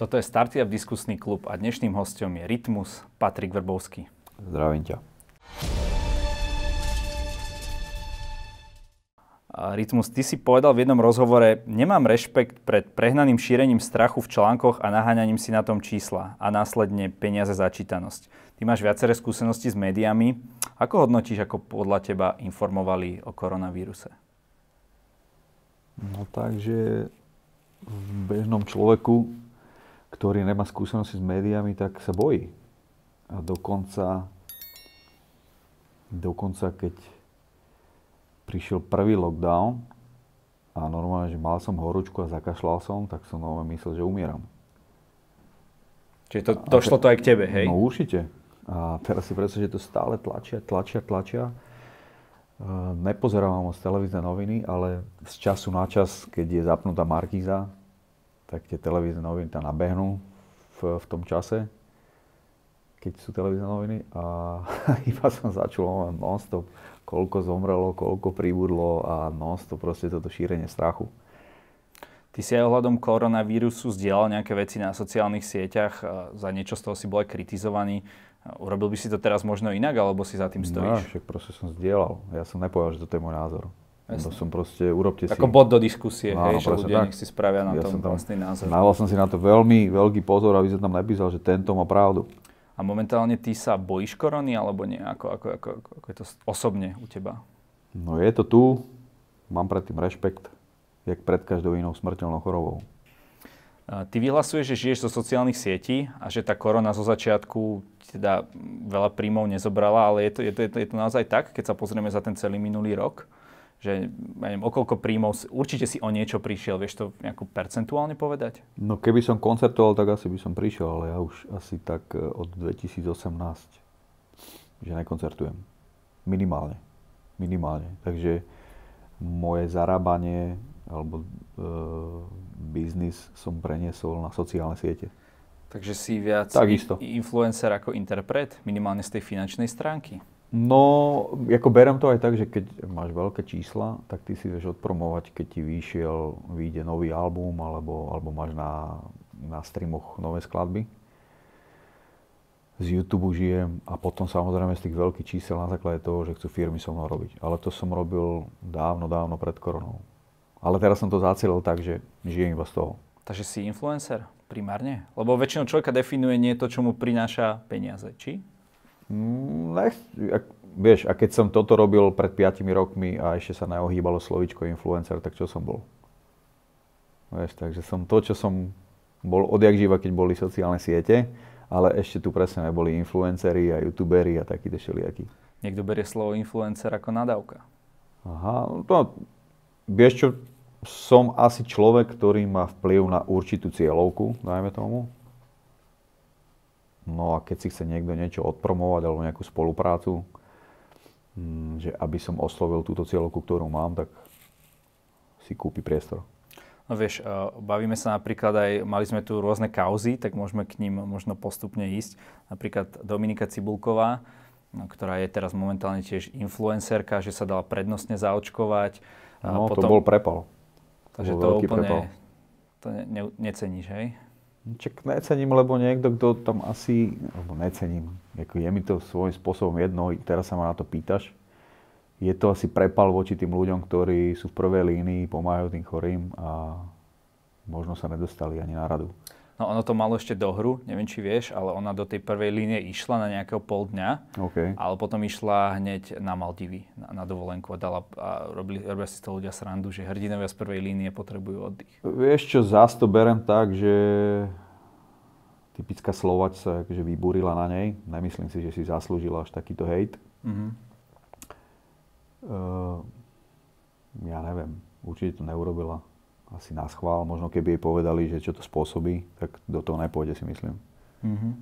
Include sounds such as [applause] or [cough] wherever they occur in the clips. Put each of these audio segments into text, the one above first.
Toto je Startup diskusný klub a dnešným hostom je Rytmus Patrik Vrbovský. Zdravím ťa. Rytmus, ty si povedal v jednom rozhovore, nemám rešpekt pred prehnaným šírením strachu v článkoch a naháňaním si na tom čísla a následne peniaze za čítanosť. Ty máš viaceré skúsenosti s médiami. Ako hodnotíš, ako podľa teba informovali o koronavíruse? No takže v bežnom človeku ktorý nemá skúsenosti s médiami, tak sa bojí. A dokonca, dokonca keď prišiel prvý lockdown a normálne, že mal som horúčku a zakašľal som, tak som normálne myslel, že umieram. Čiže to, došlo to aj k tebe, hej? No určite. A teraz si predstav, že to stále tlačia, tlačia, tlačia. Nepozerám moc televízne noviny, ale z času na čas, keď je zapnutá Markíza, tak tie televízne noviny tam nabehnú v, v tom čase, keď sú televízne noviny a [laughs] iba som začul non-stop, koľko zomrelo, koľko pribudlo a non-stop proste toto šírenie strachu. Ty si aj ohľadom koronavírusu zdieľal nejaké veci na sociálnych sieťach, za niečo z toho si bol aj kritizovaný. Urobil by si to teraz možno inak, alebo si za tým stojíš? No, však proste som zdieľal. Ja som nepovedal, že toto je môj názor. To som proste, urobte si... Ako bod do diskusie, no, hej, že ľudia tak. nech si spravia na ja tom vlastný názor. Dával som si na to veľmi veľký pozor, aby som tam nepísal, že tento má pravdu. A momentálne ty sa bojíš korony, alebo nie? Ako, ako, ako, ako je to osobne u teba? No je to tu, mám pred tým rešpekt, jak pred každou inou smrteľnou chorobou. Ty vyhlasuješ, že žiješ zo sociálnych sietí a že tá korona zo začiatku teda veľa príjmov nezobrala, ale je to, je, to, je, to, je to naozaj tak, keď sa pozrieme za ten celý minulý rok? Že ja neviem, okoľko príjmov, určite si o niečo prišiel, vieš to nejakú percentuálne povedať? No keby som koncertoval, tak asi by som prišiel, ale ja už asi tak e, od 2018, že nekoncertujem. Minimálne. Minimálne. Takže moje zarábanie alebo e, biznis som preniesol na sociálne siete. Takže si viac Takisto. influencer ako interpret, minimálne z tej finančnej stránky? No, ako berem to aj tak, že keď máš veľké čísla, tak ty si vieš odpromovať, keď ti vyšiel, vyjde nový album, alebo, alebo máš na, na streamoch nové skladby. Z YouTube žijem a potom samozrejme z tých veľkých čísel na základe toho, že chcú firmy so mnou robiť. Ale to som robil dávno, dávno pred koronou. Ale teraz som to zacielil tak, že žijem iba z toho. Takže si influencer primárne? Lebo väčšinou človeka definuje nie to, čo mu prináša peniaze, či? Nech, ak, vieš, a keď som toto robil pred 5 rokmi a ešte sa neohýbalo slovičko influencer, tak čo som bol? Vieš, takže som to, čo som bol odjak živa, keď boli sociálne siete, ale ešte tu presne neboli influenceri a youtuberi a takí všelijakí. Niekto berie slovo influencer ako nadávka. Aha, no to, vieš čo, som asi človek, ktorý má vplyv na určitú cieľovku, dajme tomu. No a keď si chce niekto niečo odpromovať alebo nejakú spoluprácu, mm, že aby som oslovil túto cieľovku, ktorú mám, tak si kúpi priestor. No vieš, bavíme sa napríklad aj, mali sme tu rôzne kauzy, tak môžeme k ním možno postupne ísť. Napríklad Dominika Cibulková, no, ktorá je teraz momentálne tiež influencerka, že sa dala prednostne zaočkovať. No, potom, to bol prepal. Takže to, to úplne prepal. to ne, ne, neceníš, hej? Čak necením, lebo niekto, kto tam asi, alebo necením, ako je mi to svojím spôsobom jedno, teraz sa ma na to pýtaš. Je to asi prepal voči tým ľuďom, ktorí sú v prvej línii, pomáhajú tým chorým a možno sa nedostali ani na radu. No ono to malo ešte do hru, neviem či vieš, ale ona do tej prvej línie išla na nejakého pol dňa, okay. ale potom išla hneď na Maldivy, na, na dovolenku a, dala, a robili, robia si to ľudia srandu, že hrdinovia z prvej línie potrebujú oddych. Vieš čo, zás to berem tak, že typická Slovač sa akože vybúrila na nej. Nemyslím si, že si zaslúžila až takýto hejt. Mm-hmm. Uh, ja neviem, určite to neurobila asi na schvál. Možno keby jej povedali, že čo to spôsobí, tak do toho nepôjde si myslím. Mm-hmm.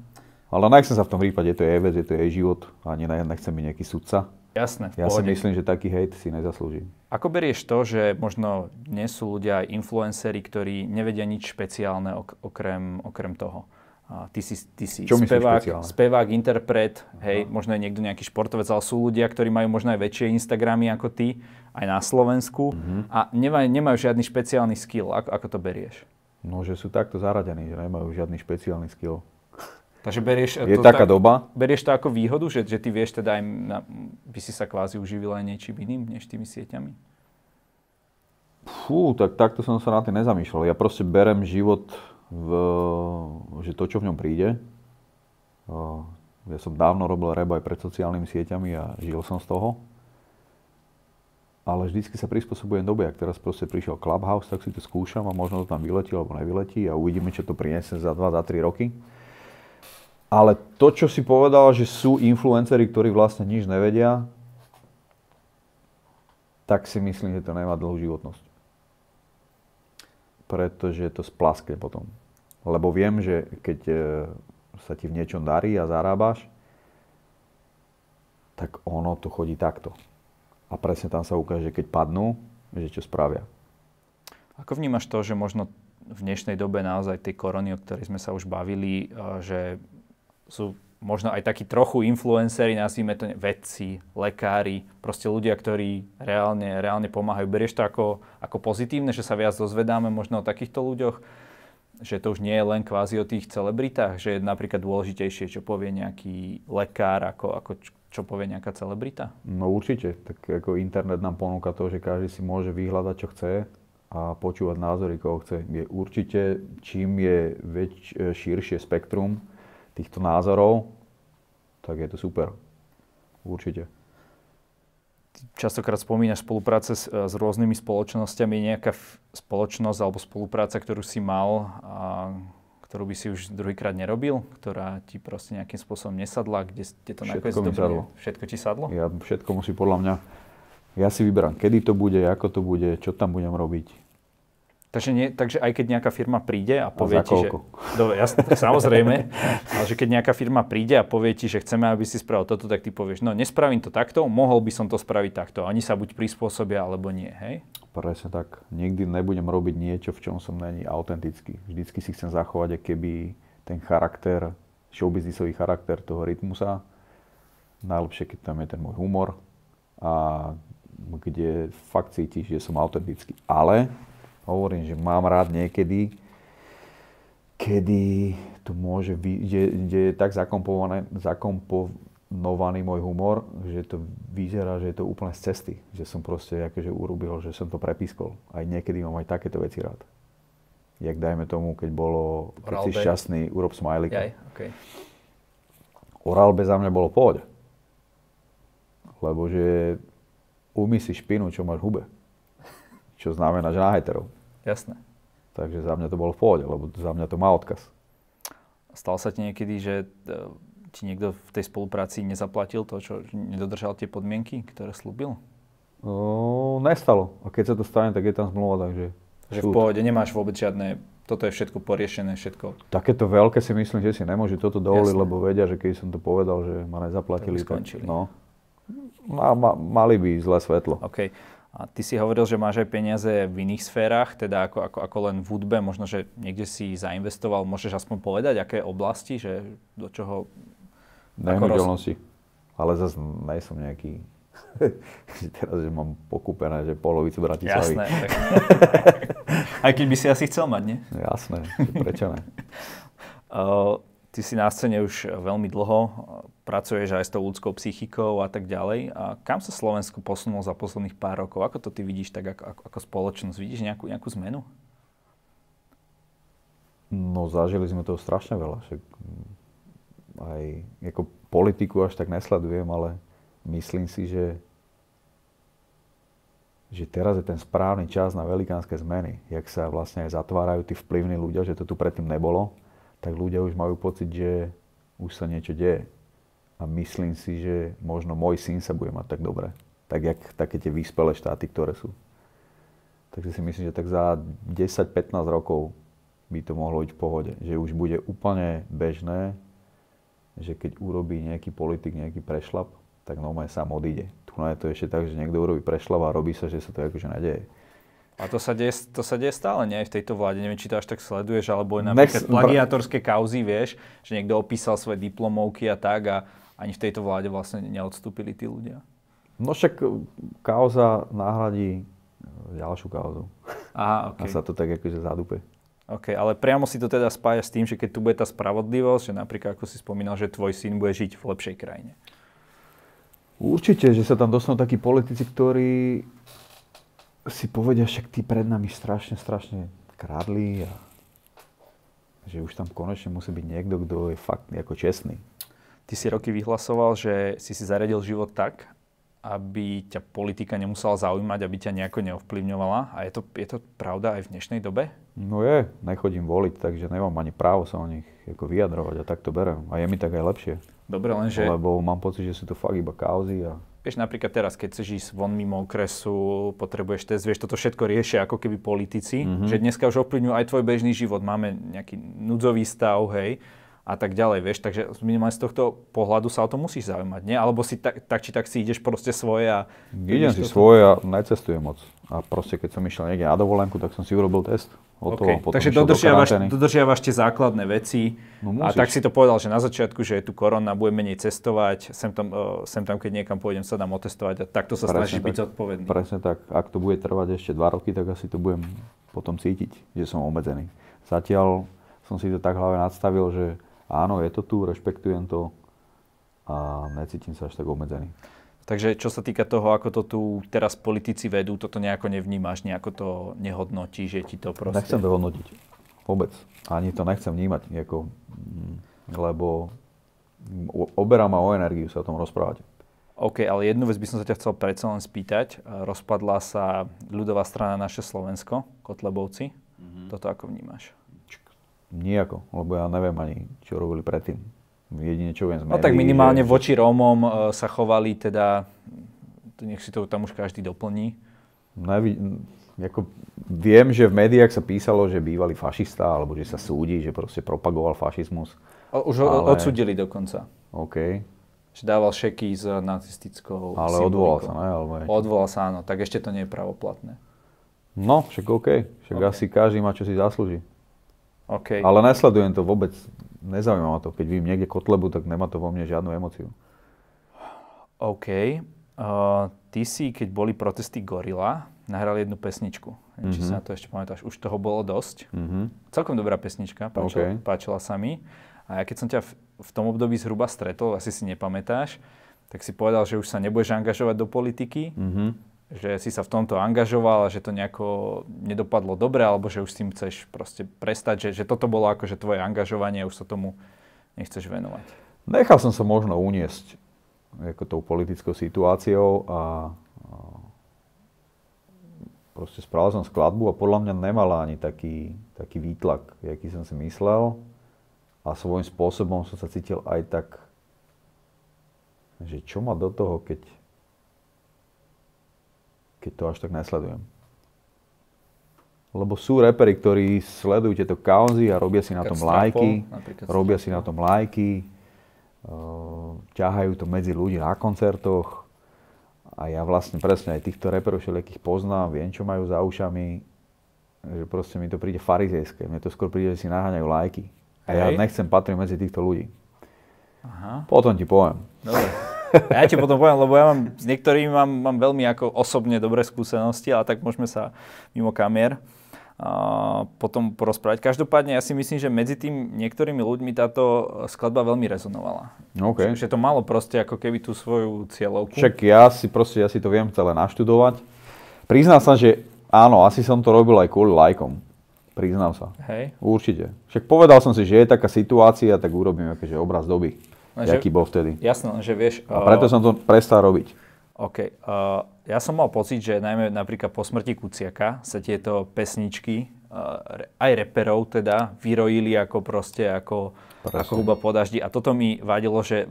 Ale nechcem sa v tom prípade, je to jej vec, je to jej život a ne, nechcem byť nejaký sudca. Jasné, Ja pohode. si myslím, že taký hejt si nezaslúži. Ako berieš to, že možno dnes sú ľudia aj influenceri, ktorí nevedia nič špeciálne ok- okrem, okrem toho? A ty si, ty si Čo spevák, spevák, interpret, hej, Aha. možno je niekto nejaký športovec, ale sú ľudia, ktorí majú možno aj väčšie Instagramy ako ty, aj na Slovensku uh-huh. a nemajú, nemajú žiadny špeciálny skill. Ako, ako to berieš? No, že sú takto zaradení, že nemajú žiadny špeciálny skill. Takže berieš je to taká tak, doba. Berieš to ako výhodu, že, že ty vieš teda aj, na, by si sa kvázi uživil aj niečím iným než tými sieťami? Fú, tak takto som sa na tým nezamýšľal. Ja proste berem život, v, že to, čo v ňom príde. Ja som dávno robil reb aj pred sociálnymi sieťami a žil som z toho. Ale vždycky sa prispôsobujem dobe. Ak teraz proste prišiel Clubhouse, tak si to skúšam a možno to tam vyletí alebo nevyletí a uvidíme, čo to priniesie za 2, za 3 roky. Ale to, čo si povedal, že sú influenceri, ktorí vlastne nič nevedia, tak si myslím, že to nemá dlhú životnosť. Pretože to splaskne potom. Lebo viem, že keď e, sa ti v niečom darí a zarábaš, tak ono to chodí takto. A presne tam sa ukáže, keď padnú, že čo spravia. Ako vnímaš to, že možno v dnešnej dobe naozaj tej korony, o ktorej sme sa už bavili, že sú možno aj takí trochu influenceri, nazvime to vedci, lekári, proste ľudia, ktorí reálne, reálne pomáhajú. Berieš to ako, ako pozitívne, že sa viac dozvedáme možno o takýchto ľuďoch? Že to už nie je len kvázi o tých celebritách, že je napríklad dôležitejšie, čo povie nejaký lekár, ako, ako čo povie nejaká celebrita? No určite. Tak ako internet nám ponúka to, že každý si môže vyhľadať, čo chce a počúvať názory, koho chce. Je určite, čím je väč, širšie spektrum týchto názorov, tak je to super. Určite. Častokrát spomínaš spolupráce s, s rôznymi spoločnosťami. Nejaká spoločnosť alebo spolupráca, ktorú si mal a ktorú by si už druhýkrát nerobil, ktorá ti proste nejakým spôsobom nesadla, kde, kde to nakoniec dobre... Všetko ti sadlo? Ja, všetko musí podľa mňa... Ja si vyberám, kedy to bude, ako to bude, čo tam budem robiť Takže, nie, takže aj keď nejaká firma príde a povie a ti, že... Do, jasne, [laughs] samozrejme, ale že keď nejaká firma príde a povie ti, že chceme, aby si spravil toto, tak ty povieš, no nespravím to takto, mohol by som to spraviť takto. Oni sa buď prispôsobia, alebo nie, hej? Presne tak. Nikdy nebudem robiť niečo, v čom som není autentický. Vždycky si chcem zachovať, keby ten charakter, showbiznisový charakter toho rytmusa. Najlepšie, keď tam je ten môj humor a kde fakt cítiš, že som autentický. Ale hovorím, že mám rád niekedy, kedy to môže byť, kde, kde je tak zakomponovaný, zakomponovaný môj humor, že to vyzerá, že je to úplne z cesty. Že som proste akože urobil, že som to prepískol. Aj niekedy mám aj takéto veci rád. Jak dajme tomu, keď bolo, keď Oral si šťastný, urob smajlika. Jaj, okay. Oral B za mňa bolo pohode. Lebo že umy si špinu, čo máš v hube. Čo znamená, že na heterov. Jasné. Takže za mňa to bolo v pohode, lebo za mňa to má odkaz. Stalo sa ti niekedy, že e, ti niekto v tej spolupráci nezaplatil to, čo nedodržal tie podmienky, ktoré slúbil? No, nestalo. A keď sa to stane, tak je tam zmluva, takže... Takže v pohode, nemáš vôbec žiadne, toto je všetko poriešené, všetko. Takéto veľké si myslím, že si nemôžu toto dovoliť, Jasne. lebo vedia, že keď som to povedal, že ma nezaplatili, tak, tak no, ma, ma, mali by zlé svetlo. Okay. A ty si hovoril, že máš aj peniaze v iných sférach, teda ako, ako, ako len v hudbe, možno, že niekde si zainvestoval, môžeš aspoň povedať, aké oblasti, že do čoho... Nehnuteľnosti. Roz... Ale zase nie som nejaký... [laughs] teraz, že mám pokúpené, že polovicu Bratislavy. Jasné. Tak... [laughs] aj keď by si asi chcel mať, nie? Jasné, prečo ne? [laughs] uh, ty si na scéne už veľmi dlho, pracuješ aj s tou ľudskou psychikou a tak ďalej. A kam sa Slovensko posunulo za posledných pár rokov? Ako to ty vidíš tak ako, ako, ako spoločnosť? Vidíš nejakú, nejakú zmenu? No zažili sme toho strašne veľa. Však aj ako politiku až tak nesledujem, ale myslím si, že že teraz je ten správny čas na velikánske zmeny. Jak sa vlastne aj zatvárajú tí vplyvní ľudia, že to tu predtým nebolo tak ľudia už majú pocit, že už sa niečo deje. A myslím si, že možno môj syn sa bude mať tak dobre. Tak jak také tie vyspelé štáty, ktoré sú. Takže si myslím, že tak za 10-15 rokov by to mohlo byť v pohode. Že už bude úplne bežné, že keď urobí nejaký politik nejaký prešlap, tak normálne sám odíde. Tu je to ešte tak, že niekto urobí prešlap a robí sa, že sa to akože nedeje. A to sa, deje, to sa deje stále, nie? V tejto vláde. Neviem, či to až tak sleduješ, alebo napríklad Next, plagiatorské kauzy, vieš, že niekto opísal svoje diplomovky a tak a ani v tejto vláde vlastne neodstúpili tí ľudia. No však kauza náhradí ďalšiu kauzu. Aha, okay. A sa to tak akože zadupe. OK, ale priamo si to teda spája s tým, že keď tu bude tá spravodlivosť, že napríklad, ako si spomínal, že tvoj syn bude žiť v lepšej krajine. Určite, že sa tam dostanú takí politici, ktorí si povedia, však tí pred nami strašne, strašne kradli a že už tam konečne musí byť niekto, kto je fakt ako čestný. Ty si roky vyhlasoval, že si si zaradil život tak, aby ťa politika nemusela zaujímať, aby ťa nejako neovplyvňovala. A je to, je to pravda aj v dnešnej dobe? No je, nechodím voliť, takže nemám ani právo sa o nich ako vyjadrovať a tak to berem. A je mi tak aj lepšie. Dobre, lenže... Lebo mám pocit, že sú to fakt iba kauzy a Vieš, napríklad teraz, keď chceš ísť von mimo okresu, potrebuješ test, vieš, toto všetko riešia ako keby politici, mm-hmm. že dneska už ovplyvňujú aj tvoj bežný život. Máme nejaký núdzový stav, hej, a tak ďalej, vieš. Takže minimálne z tohto pohľadu sa o to musíš zaujímať, nie? Alebo si tak, tak či tak si ideš proste svoje a... Idem si svoje a necestujem moc. A proste keď som išiel niekde na dovolenku, tak som si urobil test. Okay. Potom Takže dodržiavaš, do dodržiavaš tie základné veci no, a tak si to povedal, že na začiatku, že je tu korona, budem menej cestovať, sem tam, uh, sem tam keď niekam pôjdem, sa dám otestovať a takto sa snažíš byť zodpovedný. Presne tak. Ak to bude trvať ešte dva roky, tak asi to budem potom cítiť, že som obmedzený. Zatiaľ som si to tak hlave nadstavil, že áno, je to tu, rešpektujem to a necítim sa až tak obmedzený. Takže čo sa týka toho, ako to tu teraz politici vedú, toto nejako nevnímaš, nejako to nehodnotíš, že ti to proste... Nechcem to hodnotiť. Vôbec. Ani to nechcem vnímať, ako, mm, lebo oberá ma o energiu sa o tom rozprávať. OK, ale jednu vec by som sa ťa chcel predsa len spýtať. Rozpadla sa ľudová strana naše Slovensko, Kotlebovci. Mm-hmm. Toto ako vnímaš? Nijako, lebo ja neviem ani, čo robili predtým. Jedine, čo viem z No tak minimálne že... voči Rómom uh, sa chovali teda, nech si to tam už každý doplní. Nevi, ako, viem, že v médiách sa písalo, že bývalý fašista, alebo že sa súdi, že proste propagoval fašizmus. O, už ale... odsudili dokonca. OK. Že dával šeky s nacistickou Ale symbolikou. odvolal sa, ne? Alebo odvolal sa, áno. Tak ešte to nie je pravoplatné. No, však OK. Však okay. asi každý má, čo si zaslúži. Okay. Ale nesledujem to vôbec, nezaujíma ma to. Keď vidím niekde Kotlebu, tak nemá to vo mne žiadnu emociu. OK. Uh, ty si, keď boli protesty Gorila, nahrali jednu pesničku. Mm-hmm. Či mhm. na to ešte pamätáš. Už toho bolo dosť. Mm-hmm. Celkom dobrá pesnička, páčila, okay. páčila sa mi. A ja keď som ťa v, v tom období zhruba stretol, asi si nepamätáš, tak si povedal, že už sa nebudeš angažovať do politiky. Mm-hmm že si sa v tomto angažoval a že to nejako nedopadlo dobre, alebo že už s tým chceš proste prestať, že, že toto bolo akože tvoje angažovanie a už sa tomu nechceš venovať? Nechal som sa možno uniesť ako tou politickou situáciou a, a proste spravil som skladbu a podľa mňa nemala ani taký, taký výtlak, aký som si myslel a svojím spôsobom som sa cítil aj tak, že čo ma do toho, keď keď to až tak nesledujem. Lebo sú repery, ktorí sledujú tieto kauzy a robia si na tom lajky, robia si na tom lajky, uh, ťahajú to medzi ľudí na koncertoch a ja vlastne presne aj týchto reperov všelijakých poznám, viem, čo majú za ušami, že proste mi to príde farizejské, mne to skôr príde, že si naháňajú lajky. A ja nechcem patriť medzi týchto ľudí. Aha. Potom ti poviem. Dobre. Ja ti potom poviem, lebo ja mám, s niektorými mám, mám veľmi ako osobne dobré skúsenosti, ale tak môžeme sa mimo kamier a potom porozprávať. Každopádne ja si myslím, že medzi tým niektorými ľuďmi táto skladba veľmi rezonovala. Okay. Že, že to malo proste ako keby tú svoju cieľovku. Však ja si proste, ja si to viem celé naštudovať. Priznám sa, že áno, asi som to robil aj kvôli lajkom. Priznám sa. Hej. Určite. Však povedal som si, že je taká situácia, tak urobím akože obraz doby. Lenže, jaký bol vtedy. Jasné, že vieš... A preto uh, som to prestal robiť. OK. Uh, ja som mal pocit, že najmä napríklad po smrti Kuciaka sa tieto pesničky, uh, aj reperov teda, vyrojili ako proste, ako, ako huba po daždi. A toto mi vadilo, že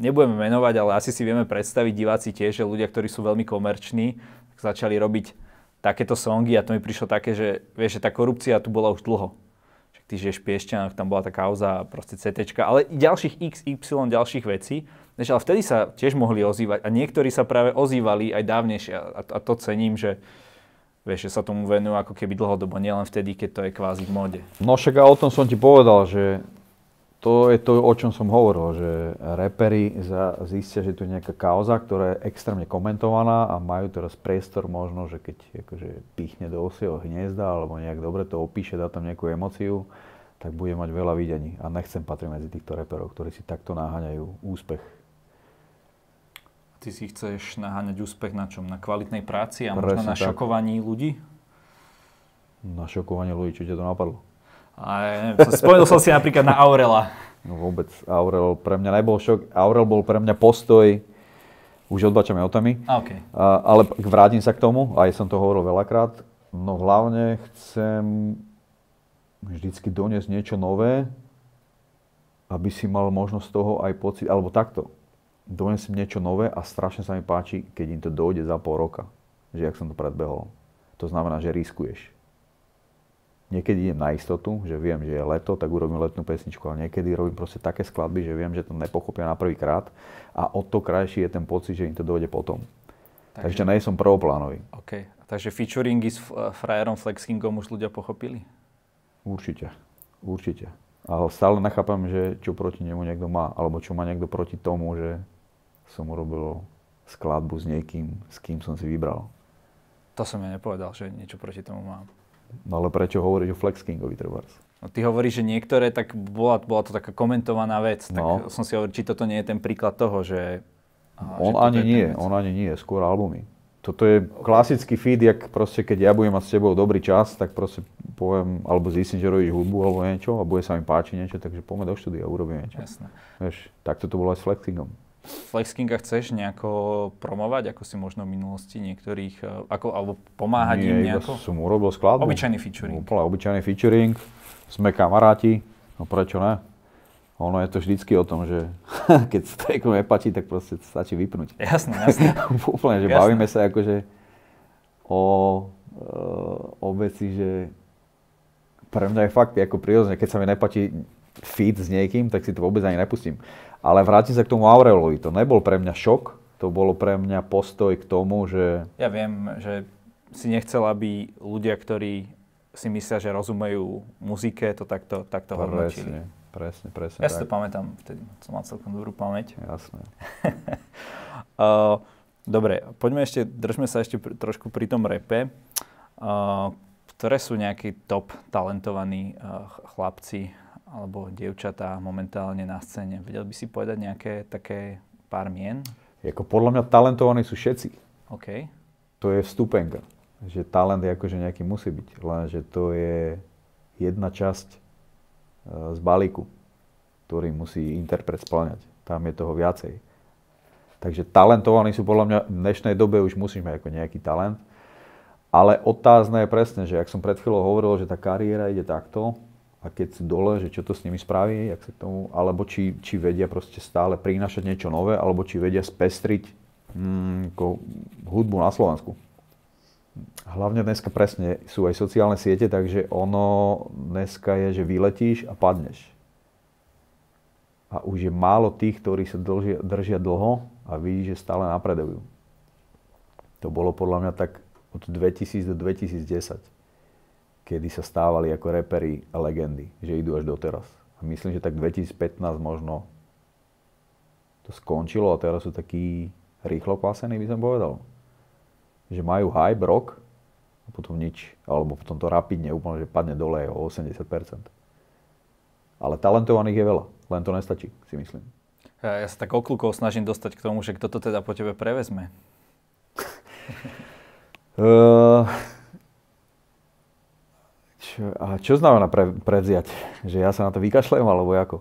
nebudeme menovať, ale asi si vieme predstaviť diváci tiež, že ľudia, ktorí sú veľmi komerční, začali robiť takéto songy a to mi prišlo také, že vieš, že tá korupcia tu bola už dlho ty žiješ v Piešťanoch, tam bola tá kauza, proste CT, ale ďalších XY ďalších vecí. Ale vtedy sa tiež mohli ozývať a niektorí sa práve ozývali aj dávnejšie a, a to cením, že vieš, že sa tomu venujú ako keby dlhodobo, nielen vtedy, keď to je kvázi v móde. No však a o tom som ti povedal, že to je to, o čom som hovoril, že repery zistia, že tu je nejaká kauza, ktorá je extrémne komentovaná a majú teraz priestor možno, že keď akože pichne do osieho hniezda alebo nejak dobre to opíše, dá tam nejakú emociu, tak bude mať veľa videní. A nechcem patriť medzi týchto reperov, ktorí si takto naháňajú úspech. Ty si chceš naháňať úspech na čom? Na kvalitnej práci a Presne možno na tak. šokovaní ľudí? Na šokovaní ľudí, čo ťa to napadlo? A spomenul som si napríklad na Aurela. No vôbec, Aurel pre mňa nebol šok. Aurel bol pre mňa postoj, už odbačame o témy. Okay. A, ale vrátim sa k tomu, aj som to hovoril veľakrát. No hlavne chcem vždycky doniesť niečo nové, aby si mal možnosť toho aj pocit, alebo takto. Donesiem niečo nové a strašne sa mi páči, keď im to dojde za pol roka. Že jak som to predbehol. To znamená, že riskuješ Niekedy idem na istotu, že viem, že je leto, tak urobím letnú pesničku, ale niekedy robím proste také skladby, že viem, že to nepochopia na prvý krát a o to krajší je ten pocit, že im to dojde potom. Takže, Takže nie som prvoplánový. OK. Takže featuringy s frajerom Flexkingom už ľudia pochopili? Určite. Určite. Ale stále nechápam, že čo proti nemu niekto má, alebo čo má niekto proti tomu, že som urobil skladbu s niekým, s kým som si vybral. To som ja nepovedal, že niečo proti tomu mám. No ale prečo hovoríš o Flex Kingovi trebárs? No ty hovoríš, že niektoré, tak bola, bola to taká komentovaná vec. No. Tak som si hovoril, či toto nie je ten príklad toho, že... Aha, on že ani nie, on ani nie, skôr albumy. Toto je okay. klasický feed, jak proste, keď ja budem mať s tebou dobrý čas, tak proste poviem, alebo zistím, že robíš hudbu alebo niečo a bude sa mi páčiť niečo, takže poďme do štúdia urobím niečo. Jasné. Vieš, takto to bolo aj s Flexingom. Flexkinga chceš nejako promovať, ako si možno v minulosti niektorých, e, ako, alebo pomáhať Nie, im nejako? som urobil skladbu. Obyčajný featuring. Úplne obyčajný featuring. Sme kamaráti, no prečo ne? Ono je to vždycky o tom, že [laughs] keď sa to nepáči, tak proste stačí vypnúť. Jasné, jasné. [laughs] Úplne, že jasné. bavíme sa akože o, e, o veci, že pre mňa je fakt ako prirodzené, keď sa mi nepáči feed s niekým, tak si to vôbec ani nepustím. Ale vrátim sa k tomu Aurelovi. To nebol pre mňa šok, to bolo pre mňa postoj k tomu, že... Ja viem, že si nechcel, aby ľudia, ktorí si myslia, že rozumejú muzike, to takto, takto presne, hodnotili. Presne, presne. Ja si to pamätám, vtedy som mal celkom dobrú pamäť. Jasné. [laughs] uh, dobre, poďme ešte, držme sa ešte pr- trošku pri tom repe. Uh, ktoré sú nejakí top talentovaní uh, chlapci alebo dievčatá momentálne na scéne. Vedel by si povedať nejaké také pár mien? Jako podľa mňa talentovaní sú všetci. OK. To je vstupenka. Že talent je akože nejaký musí byť. Lenže to je jedna časť e, z balíku, ktorý musí interpret splňať. Tam je toho viacej. Takže talentovaní sú podľa mňa v dnešnej dobe už musíš mať ako nejaký talent. Ale otázne je presne, že ak som pred chvíľou hovoril, že tá kariéra ide takto, a keď sú dole, že čo to s nimi spraví, jak sa k tomu, alebo či, či vedia proste stále prinášať niečo nové, alebo či vedia spestriť mm, hudbu na Slovensku. Hlavne dneska presne sú aj sociálne siete, takže ono dneska je, že vyletíš a padneš. A už je málo tých, ktorí sa držia, držia dlho a vidíš, že stále napredujú. To bolo podľa mňa tak od 2000 do 2010 kedy sa stávali ako repery a legendy, že idú až doteraz. A myslím, že tak 2015 možno to skončilo a teraz sú takí rýchlo klasení, by som povedal. Že majú hype rok a potom nič. Alebo potom to rapidne úplne, že padne dole o 80%. Ale talentovaných je veľa, len to nestačí, si myslím. Ja, ja sa tak oklukov snažím dostať k tomu, že kto to teda po tebe prevezme. uh, [laughs] Čo, a čo znamená pre, prevziať? Že ja sa na to vykašľujem, alebo ako?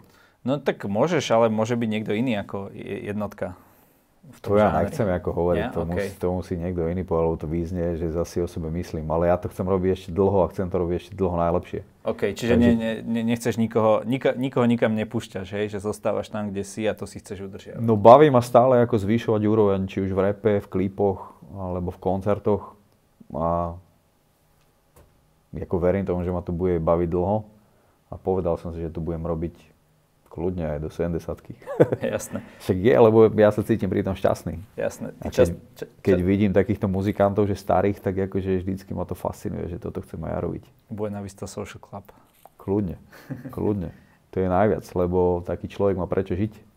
No tak môžeš, ale môže byť niekto iný ako jednotka. V to ja nechcem ako hovoriť, yeah? to, okay. musí, to musí niekto iný povedať, lebo to význie, že zase o sebe myslím. Ale ja to chcem robiť ešte dlho a chcem to robiť ešte dlho najlepšie. OK, čiže Takže... ne, ne, nechceš nikoho, nika, nikoho nikam nepúšťaš, hej? že zostávaš tam, kde si a to si chceš udržiavať. No baví ma stále ako zvyšovať úroveň, či už v repe, v klipoch, alebo v koncertoch. A ako verím tomu, že ma to bude baviť dlho a povedal som si, že to budem robiť kľudne aj do 70 [laughs] Jasné. Však je, lebo ja sa cítim pri tom šťastný. Jasné. Keď, čas, keď vidím takýchto muzikantov, že starých, tak akože vždycky ma to fascinuje, že toto chcem aj ja robiť. Bude na Vista Social Club. Kľudne, [laughs] kľudne. To je najviac, lebo taký človek má prečo žiť.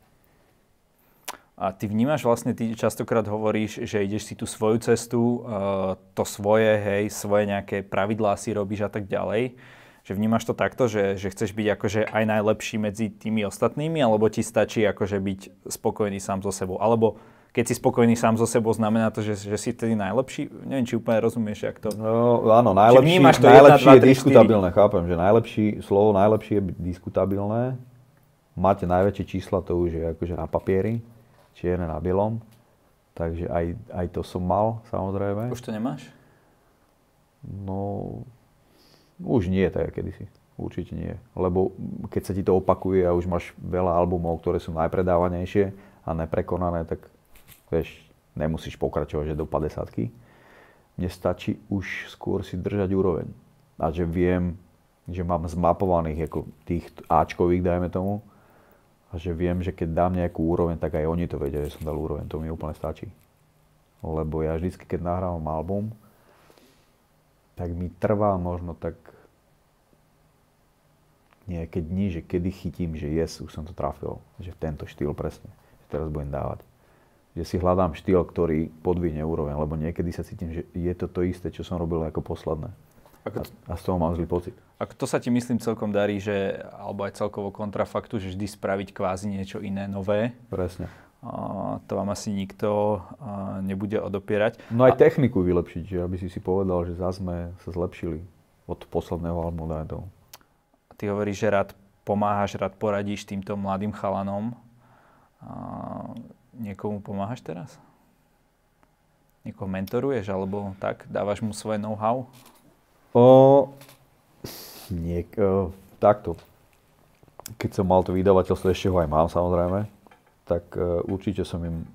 A ty vnímaš vlastne, ty častokrát hovoríš, že ideš si tú svoju cestu, uh, to svoje, hej, svoje nejaké pravidlá si robíš a tak ďalej. Že vnímaš to takto, že, že chceš byť akože aj najlepší medzi tými ostatnými, alebo ti stačí akože byť spokojný sám so sebou? Alebo keď si spokojný sám so sebou, znamená to, že, že si tedy najlepší? Neviem, či úplne rozumieš, jak to... No, áno, najlepší, to najlepší 1, 2, 3, je diskutabilné, chápem, že najlepší, slovo najlepší je diskutabilné. Máte najväčšie čísla, to už je akože na papieri čierne na bielom. Takže aj, aj to som mal, samozrejme. Už to nemáš? No, už nie, tak kedysi. Určite nie. Lebo keď sa ti to opakuje a už máš veľa albumov, ktoré sú najpredávanejšie a neprekonané, tak vieš, nemusíš pokračovať že do 50 Mne stačí už skôr si držať úroveň. A že viem, že mám zmapovaných ako tých Ačkových, dajme tomu, a že viem, že keď dám nejakú úroveň, tak aj oni to vedia, že som dal úroveň. To mi úplne stačí. Lebo ja vždycky, keď nahrávam album, tak mi trvá možno tak nejaké dni, že kedy chytím, že yes, už som to trafil. Že v tento štýl presne. Že teraz budem dávať. Že si hľadám štýl, ktorý podvihne úroveň, lebo niekedy sa cítim, že je to to isté, čo som robil ako posledné. Ako to, a, z toho mám zlý pocit. A to sa ti myslím celkom darí, že, alebo aj celkovo kontrafaktu, že vždy spraviť kvázi niečo iné, nové. Presne. A to vám asi nikto a, nebude odopierať. No aj a... techniku vylepšiť, že aby si si povedal, že zase sme sa zlepšili od posledného albumu do Ty hovoríš, že rád pomáhaš, rád poradíš týmto mladým chalanom. A niekomu pomáhaš teraz? Niekoho mentoruješ alebo tak? Dávaš mu svoje know-how? O, niek, o, takto. Keď som mal to vydavateľstvo, ešte ho aj mám samozrejme, tak uh, určite som im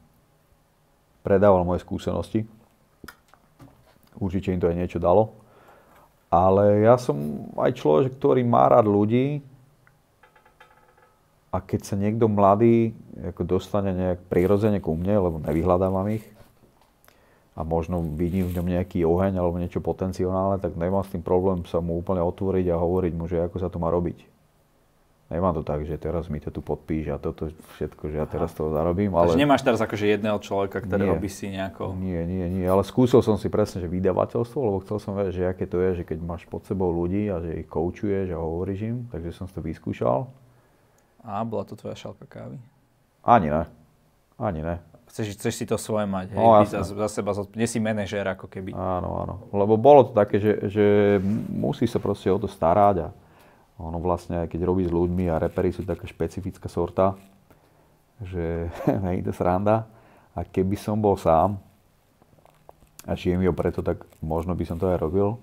predával moje skúsenosti. Určite im to aj niečo dalo. Ale ja som aj človek, ktorý má rád ľudí a keď sa niekto mladý ako dostane nejak prirodzene ku mne, lebo nevyhľadávam ich, a možno vidím v ňom nejaký oheň alebo niečo potenciálne, tak nemám s tým problém sa mu úplne otvoriť a hovoriť mu, že ako sa to má robiť. Nemám to tak, že teraz mi to tu podpíš a toto všetko, že ja teraz to zarobím. Ale... Takže nemáš teraz akože jedného človeka, ktorého by si nejako... Nie, nie, nie, ale skúsil som si presne, že vydavateľstvo, lebo chcel som vedieť, že aké to je, že keď máš pod sebou ľudí a že ich koučuješ a hovoríš im, takže som si to vyskúšal. A bola to tvoja šalka kávy? Ani ne. Ani ne. Chceš, chceš si to svoje mať, hej, no, za, za seba, nie si manažér ako keby. Áno, áno, lebo bolo to také, že, že musí sa proste o to starať a ono vlastne, aj keď robí s ľuďmi a repery sú taká špecifická sorta, že [laughs] hej, to sranda a keby som bol sám a žijem ho preto, tak možno by som to aj robil.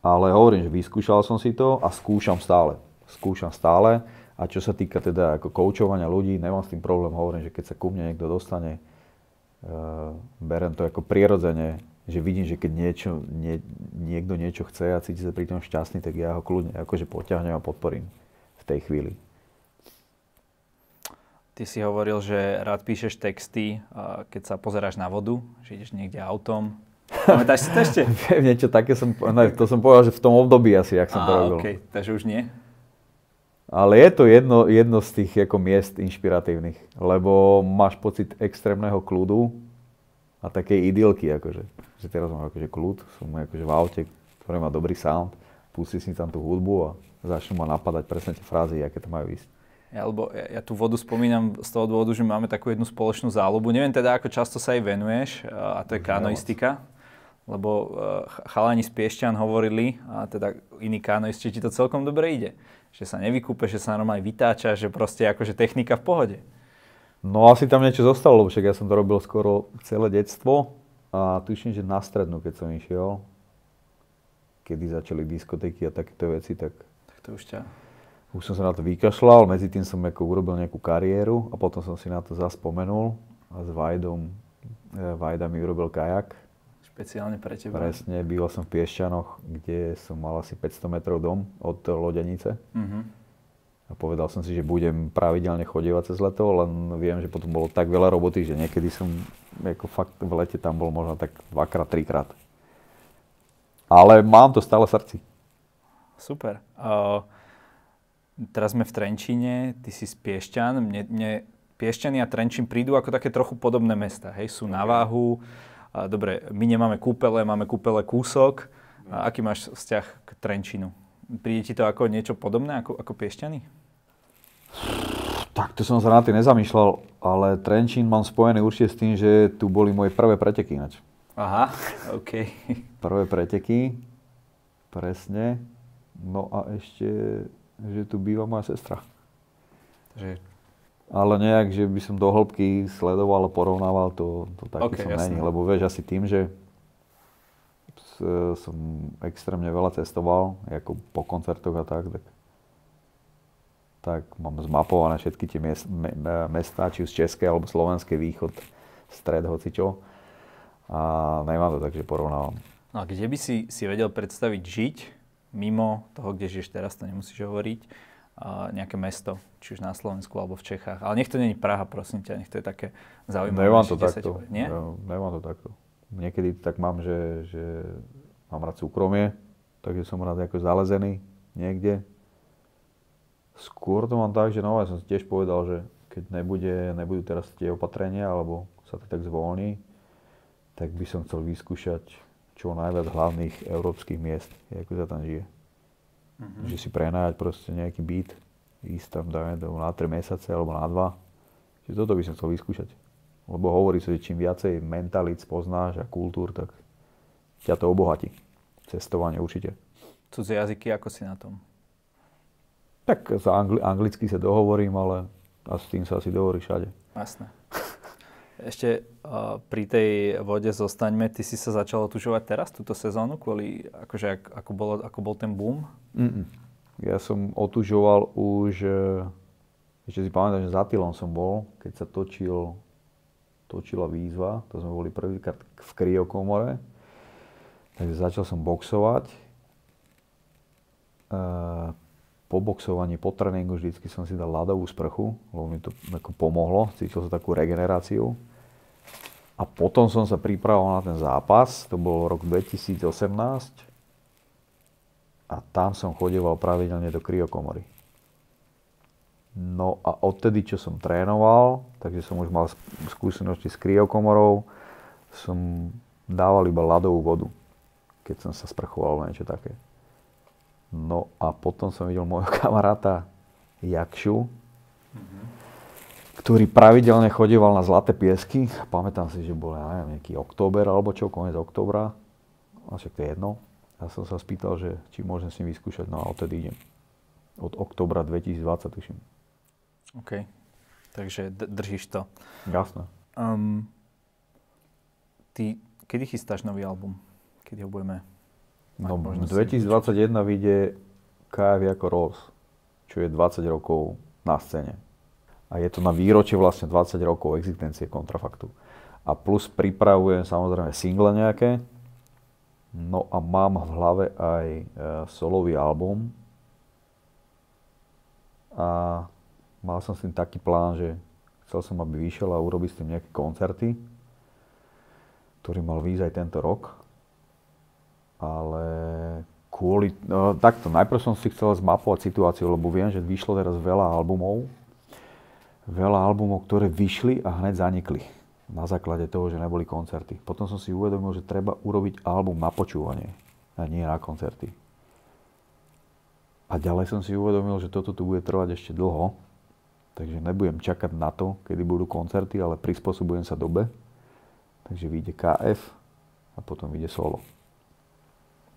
Ale hovorím, že vyskúšal som si to a skúšam stále. Skúšam stále a čo sa týka teda ako koučovania ľudí, nemám s tým problém, hovorím, že keď sa ku mne niekto dostane, uh, berem to ako prirodzene, že vidím, že keď niečo, nie, niekto niečo chce a cíti sa pri tom šťastný, tak ja ho kľudne akože poťahnem a podporím v tej chvíli. Ty si hovoril, že rád píšeš texty, keď sa pozeráš na vodu, že ideš niekde autom. [laughs] Pamätáš si to ešte? Niečo také som, ne, to som povedal, že v tom období asi, ak som a, to robil. Okay, takže už nie? Ale je to jedno, jedno z tých ako miest inšpiratívnych, lebo máš pocit extrémneho kľudu a takej idylky, akože. Že teraz mám akože kľud, som akože v aute, ktoré má dobrý sound, pustí si tam tú hudbu a začnú ma napadať presne tie frázy, aké to majú ísť. Ja, lebo ja, ja tú vodu spomínam z toho dôvodu, že máme takú jednu spoločnú záľubu. Neviem teda, ako často sa jej venuješ, a to je kanoistika. Lebo chalani z Piešťan hovorili, a teda iní kanoisti, ti to celkom dobre ide že sa nevykúpe, že sa normálne vytáča, že proste akože technika v pohode. No asi tam niečo zostalo, lebo však ja som to robil skoro celé detstvo a tuším, že na strednú, keď som išiel, kedy začali diskotéky a takéto veci, tak... Tak to už ťa... Už som sa na to vykašľal, medzi tým som ako urobil nejakú kariéru a potom som si na to zaspomenul a s Vajdom, eh, Vajda mi urobil kajak Špeciálne pre teba. Presne, býval som v Piešťanoch, kde som mal asi 500 metrov dom od Lodenice. Uh-huh. A povedal som si, že budem pravidelne chodievať cez leto, len viem, že potom bolo tak veľa roboty, že niekedy som ako fakt v lete tam bol možno tak dvakrát, trikrát. Ale mám to stále v srdci. Super. Uh, teraz sme v Trenčíne, ty si z Piešťan. Mne, mne Piešťany a Trenčín prídu ako také trochu podobné mesta. Hej, sú na váhu. Dobre, my nemáme kúpele, máme kúpele kúsok. A aký máš vzťah k Trenčínu? Príde ti to ako niečo podobné ako, ako Piešťany? Tak to som sa na tým nezamýšľal, ale Trenčín mám spojený určite s tým, že tu boli moje prvé preteky inač. Aha, [laughs] OK. Prvé preteky, presne. No a ešte, že tu býva moja sestra. Že... Ale nejak, že by som do hĺbky sledoval a porovnával, to, to taký OK, som jasné. není. Lebo vieš, asi tým, že s- som extrémne veľa cestoval, ako po koncertoch a tak, tak, tak mám zmapované všetky tie miest, me, me- mestá, či už z Českej alebo Slovenskej, východ, stred, hocičo. A nemám to tak, že porovnávam. No a kde by si, si vedel predstaviť žiť mimo toho, kde žiješ teraz, to nemusíš hovoriť, nejaké mesto, či už na Slovensku alebo v Čechách. Ale nech to není Praha, prosím ťa, nech to je také zaujímavé. Nemám to ešte 10 takto. Nie? Ja, nemám to takto. Niekedy tak mám, že, že mám rád súkromie, takže som rád ako zalezený niekde. Skôr to mám tak, že no, ja som si tiež povedal, že keď nebude, nebudú teraz tie opatrenia, alebo sa to tak zvolní, tak by som chcel vyskúšať čo najviac hlavných európskych miest, ako sa tam žije. Mhm. Že si prenajať proste nejaký byt, ísť tam dajme tomu na 3 mesiace alebo na 2. Že toto by som chcel vyskúšať. Lebo hovorí sa, že čím viacej mentalít poznáš a kultúr, tak ťa to obohatí. Cestovanie určite. Cudzie jazyky, ako si na tom? Tak sa angli- anglicky sa dohovorím, ale a s tým sa asi dohovorí všade. Jasné. Ešte uh, pri tej vode zostaňme. Ty si sa začal otužovať teraz, túto sezónu, kvôli akože, ak, ako, bolo, ako bol ten boom? Mm-mm. Ja som otužoval už, e, ešte si pamätám, že za Tylom som bol, keď sa točil, točila výzva, to sme boli prvýkrát v kryokomore. Takže začal som boxovať. E, po boxovaní, po tréningu vždycky som si dal ľadovú sprchu, lebo mi to ako pomohlo, cítil som takú regeneráciu. A potom som sa pripravoval na ten zápas, to bol rok 2018 a tam som chodieval pravidelne do kryokomory. No a odtedy, čo som trénoval, takže som už mal skúsenosti s kryokomorou, som dával iba ľadovú vodu, keď som sa sprchoval niečo také. No a potom som videl môjho [laughs] kamaráta Jakšu, ktorý pravidelne chodieval na Zlaté piesky. Pamätám si, že bol, ja neviem, nejaký október alebo čo, koniec októbra. A však to je jedno. Ja som sa spýtal, že či môžem s ním vyskúšať, no a odtedy idem. Od októbra 2020, tuším. OK. Takže d- držíš to. Jasné. Um, ty, kedy chystáš nový album? Kedy ho budeme No, možnosť si 2021 vyjde KF ako Rose, čo je 20 rokov na scéne. A je to na výročie vlastne 20 rokov existencie kontrafaktu. A plus pripravujem samozrejme single nejaké. No a mám v hlave aj e, solový album. A mal som s tým taký plán, že chcel som, aby vyšiel a urobiť s tým nejaké koncerty, ktorý mal výjsť aj tento rok ale kvôli, no, takto, najprv som si chcel zmapovať situáciu, lebo viem, že vyšlo teraz veľa albumov, veľa albumov, ktoré vyšli a hneď zanikli na základe toho, že neboli koncerty. Potom som si uvedomil, že treba urobiť album na počúvanie a nie na koncerty. A ďalej som si uvedomil, že toto tu bude trvať ešte dlho, takže nebudem čakať na to, kedy budú koncerty, ale prispôsobujem sa dobe. Takže vyjde KF a potom vyjde solo.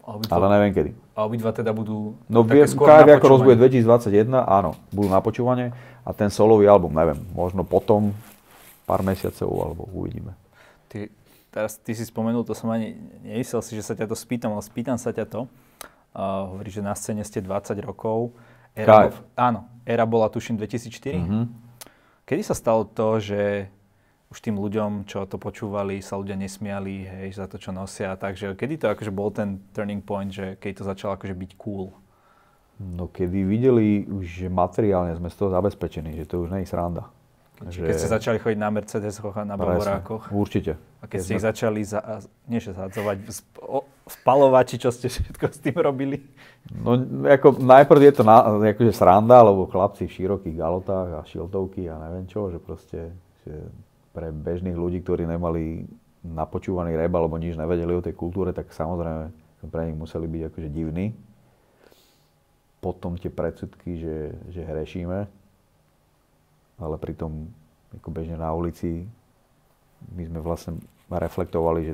Obidva, Ale neviem kedy. a obidva teda budú No vie, na ako počúvanie. 2021, áno, budú na počúvanie a ten solový album, neviem, možno potom pár mesiacov alebo uvidíme. Ty, teraz ty si spomenul, to som ani nemyslel si, že sa ťa to spýtam, ale spýtam sa ťa to. Uh, hovoríš, že na scéne ste 20 rokov. Era, KF. bo- áno, era bola tuším 2004. Mhm. Kedy sa stalo to, že už tým ľuďom, čo to počúvali, sa ľudia nesmiali, hej, za to, čo nosia. Takže kedy to akože bol ten turning point, že keď to začalo akože byť cool? No kedy videli už, že materiálne sme z toho zabezpečení, že to už nie je sranda. Keď, keď ste začali chodiť na Mercedesoch a na Bavorákoch. Určite. A keď Keď ste ich sme- začali, za, nie že zahadzovať, spalovači, čo ste všetko s tým robili? No, ako, najprv je to na, akože sranda, lebo chlapci v širokých galotách a šiltovky a neviem čo, že proste že pre bežných ľudí, ktorí nemali napočúvaný rap alebo nič nevedeli o tej kultúre, tak samozrejme pre nich museli byť akože divní. Potom tie predsudky, že, že hrešíme, ale pritom ako bežne na ulici my sme vlastne reflektovali, že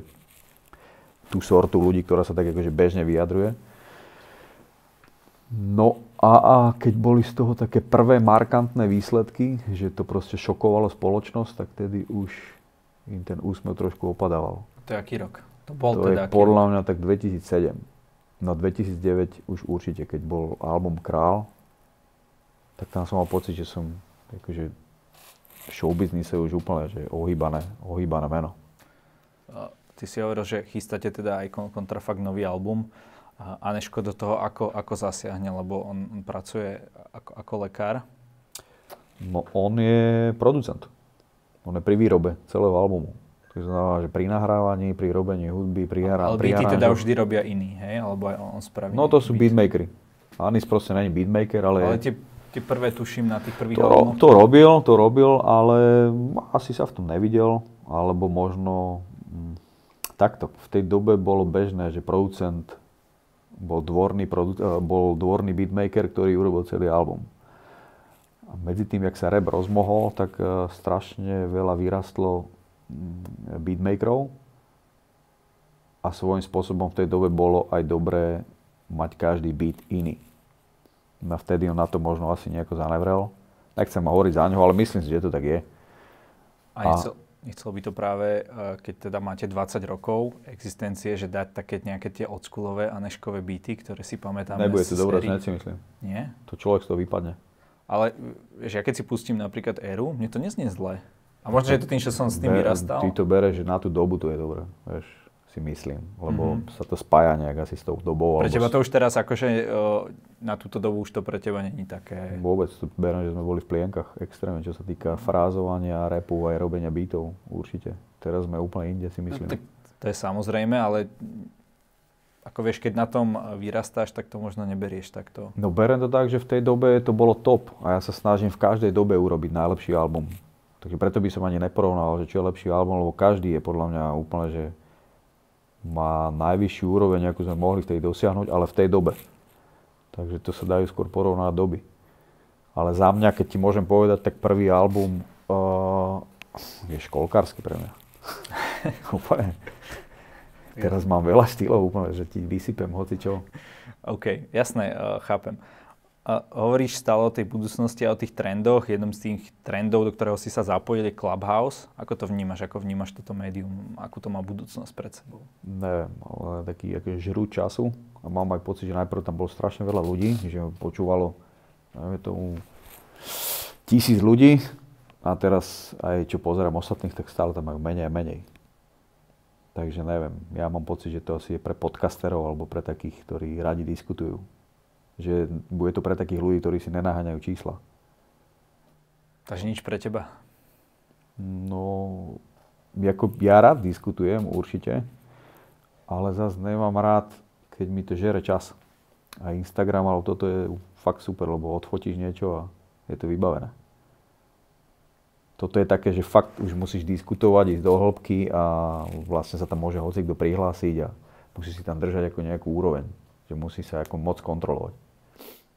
tú sortu ľudí, ktorá sa tak akože bežne vyjadruje. No a, a keď boli z toho také prvé markantné výsledky, že to proste šokovalo spoločnosť, tak tedy už im ten úsmev trošku opadával. To je aký rok? To bol to teda je podľa mňa tak 2007. No 2009 už určite, keď bol album Král, tak tam som mal pocit, že som akože v showbiznise už úplne že ohýbané, ohýbané meno. Ty si hovoril, že chystáte teda aj Kontrafakt nový album. A Aneško do toho ako, ako zasiahne, lebo on, on pracuje ako, ako lekár? No on je producent. On je pri výrobe celého albumu. To znamená, že pri nahrávaní, pri robení hudby, pri hraní. Ale beaty teda vždy robia iní, hej? Alebo aj on spraví No to sú beat. beatmakery. Anis proste není beatmaker, ale... Ale tie, tie prvé tuším na tých prvých to, albumoch. To robil, to robil, ale asi sa v tom nevidel. Alebo možno takto, v tej dobe bolo bežné, že producent bol dvorný, eh, bol dvorný beatmaker, ktorý urobil celý album. A medzi tým, jak sa rap rozmohol, tak uh, strašne veľa vyrastlo mm, beatmakerov a svojím spôsobom v tej dobe bolo aj dobré mať každý beat iný. No vtedy on na to možno asi nejako zanevrel. Nechcem hovoriť za ňo, ale myslím si, že to tak je. A, a Nechcel by to práve, eh, keď teda máte 20 rokov existencie, že dať také nejaké tie odskulové a neškové byty, ktoré si pamätáme Nebude to dobré, si myslím. Nie? To človek z toho vypadne. Ale vieš, ja keď si pustím napríklad Eru, mne to neznie zle. A možno, že je to tým, že som s tým vyrastal. Ty to bereš, že na tú dobu to je dobré. Vieš si myslím, lebo mm-hmm. sa to spája nejak asi s tou dobou. Pre teba to už teraz akože na túto dobu už to pre teba není také... Vôbec, to beriem, že sme boli v plienkach extrémne, čo sa týka frázovania, repu aj robenia beatov, určite. Teraz sme úplne inde, si myslím. No, to je samozrejme, ale ako vieš, keď na tom vyrastáš, tak to možno neberieš takto. No berem to tak, že v tej dobe to bolo top a ja sa snažím v každej dobe urobiť najlepší album. Takže preto by som ani neporovnal, že čo je lepší album, lebo každý je podľa mňa úplne, že má najvyššiu úroveň, akú sme mohli vtedy dosiahnuť, ale v tej dobe. Takže to sa dajú skôr porovnať doby. Ale za mňa, keď ti môžem povedať, tak prvý album uh, je školkársky pre mňa. [laughs] úplne. Teraz mám veľa štýlov úplne, že ti vysypem hoci čo. OK, jasné, uh, chápem. Hovoríš stále o tej budúcnosti a o tých trendoch. Jednom z tých trendov, do ktorého si sa zapojil, je Clubhouse. Ako to vnímaš? Ako vnímaš toto médium? Akú to má budúcnosť pred sebou? Neviem, ale taký akože žrú času. A mám aj pocit, že najprv tam bolo strašne veľa ľudí, že počúvalo neviem, tomu tisíc ľudí. A teraz aj čo pozerám ostatných, tak stále tam majú menej a menej. Takže neviem, ja mám pocit, že to asi je pre podcasterov alebo pre takých, ktorí radi diskutujú že bude to pre takých ľudí, ktorí si nenaháňajú čísla. Takže nič pre teba? No, ako ja rád diskutujem určite, ale zase nemám rád, keď mi to žere čas. A Instagram, ale toto je fakt super, lebo odfotíš niečo a je to vybavené. Toto je také, že fakt už musíš diskutovať, ísť do hĺbky a vlastne sa tam môže hocikto prihlásiť a musíš si tam držať ako nejakú úroveň. Že musí sa ako moc kontrolovať.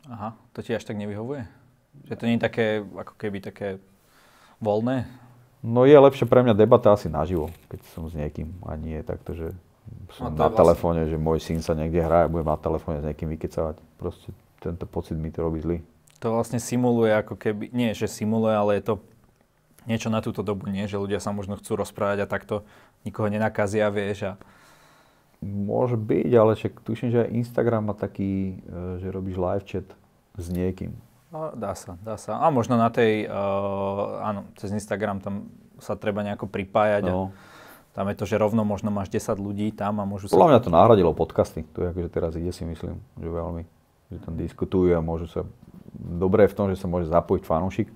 Aha, to ti až tak nevyhovuje? Že to nie je také, ako keby také voľné? No je lepšie pre mňa debata asi naživo, keď som s niekým a nie takto, že som na vlastne... telefóne, že môj syn sa niekde hrá a budem na telefóne s niekým vykecávať. Proste tento pocit mi to robí zlý. To vlastne simuluje ako keby, nie že simuluje, ale je to niečo na túto dobu, nie? Že ľudia sa možno chcú rozprávať a takto nikoho nenakazia, vieš. A... Môže byť, ale však tuším, že aj Instagram má taký, e, že robíš live chat s niekým. Dá sa, dá sa. A možno na tej, uh, áno, cez Instagram tam sa treba nejako pripájať. No. A tam je to, že rovno možno máš 10 ľudí tam a môžu sa... Podľa mňa to nahradilo podcasty. To je akože teraz ide si myslím, že veľmi. Že tam diskutujú a môžu sa... Dobré je v tom, že sa môže zapojiť fanúšik.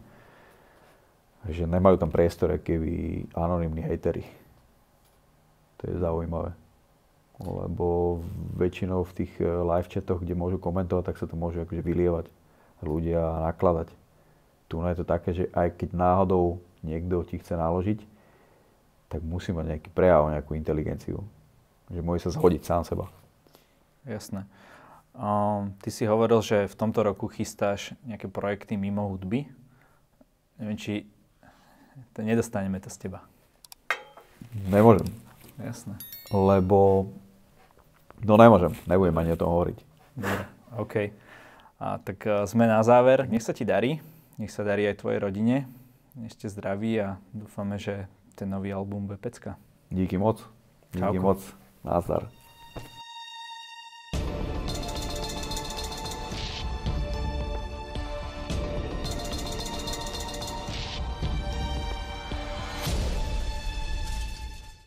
Že nemajú tam priestor, keby anonimní hejteri. To je zaujímavé. Lebo väčšinou v tých eh, live chatoch, kde môžu komentovať, tak sa to môžu akože vylievať ľudia a nakladať. Tu je to také, že aj keď náhodou niekto ti chce naložiť, tak musí mať nejaký prejav, nejakú inteligenciu. Že môže sa zhodiť sám seba. Jasné. Um, ty si hovoril, že v tomto roku chystáš nejaké projekty mimo hudby. Neviem, či to nedostaneme to z teba. Nemôžem. Jasné. Lebo, no nemôžem, nebudem ani o tom hovoriť. Dobre, OK. A tak uh, sme na záver. Nech sa ti darí. Nech sa darí aj tvojej rodine. Ešte zdraví a dúfame, že ten nový album bude pecka. Díky moc. Díky Čauko. moc. Nazdar.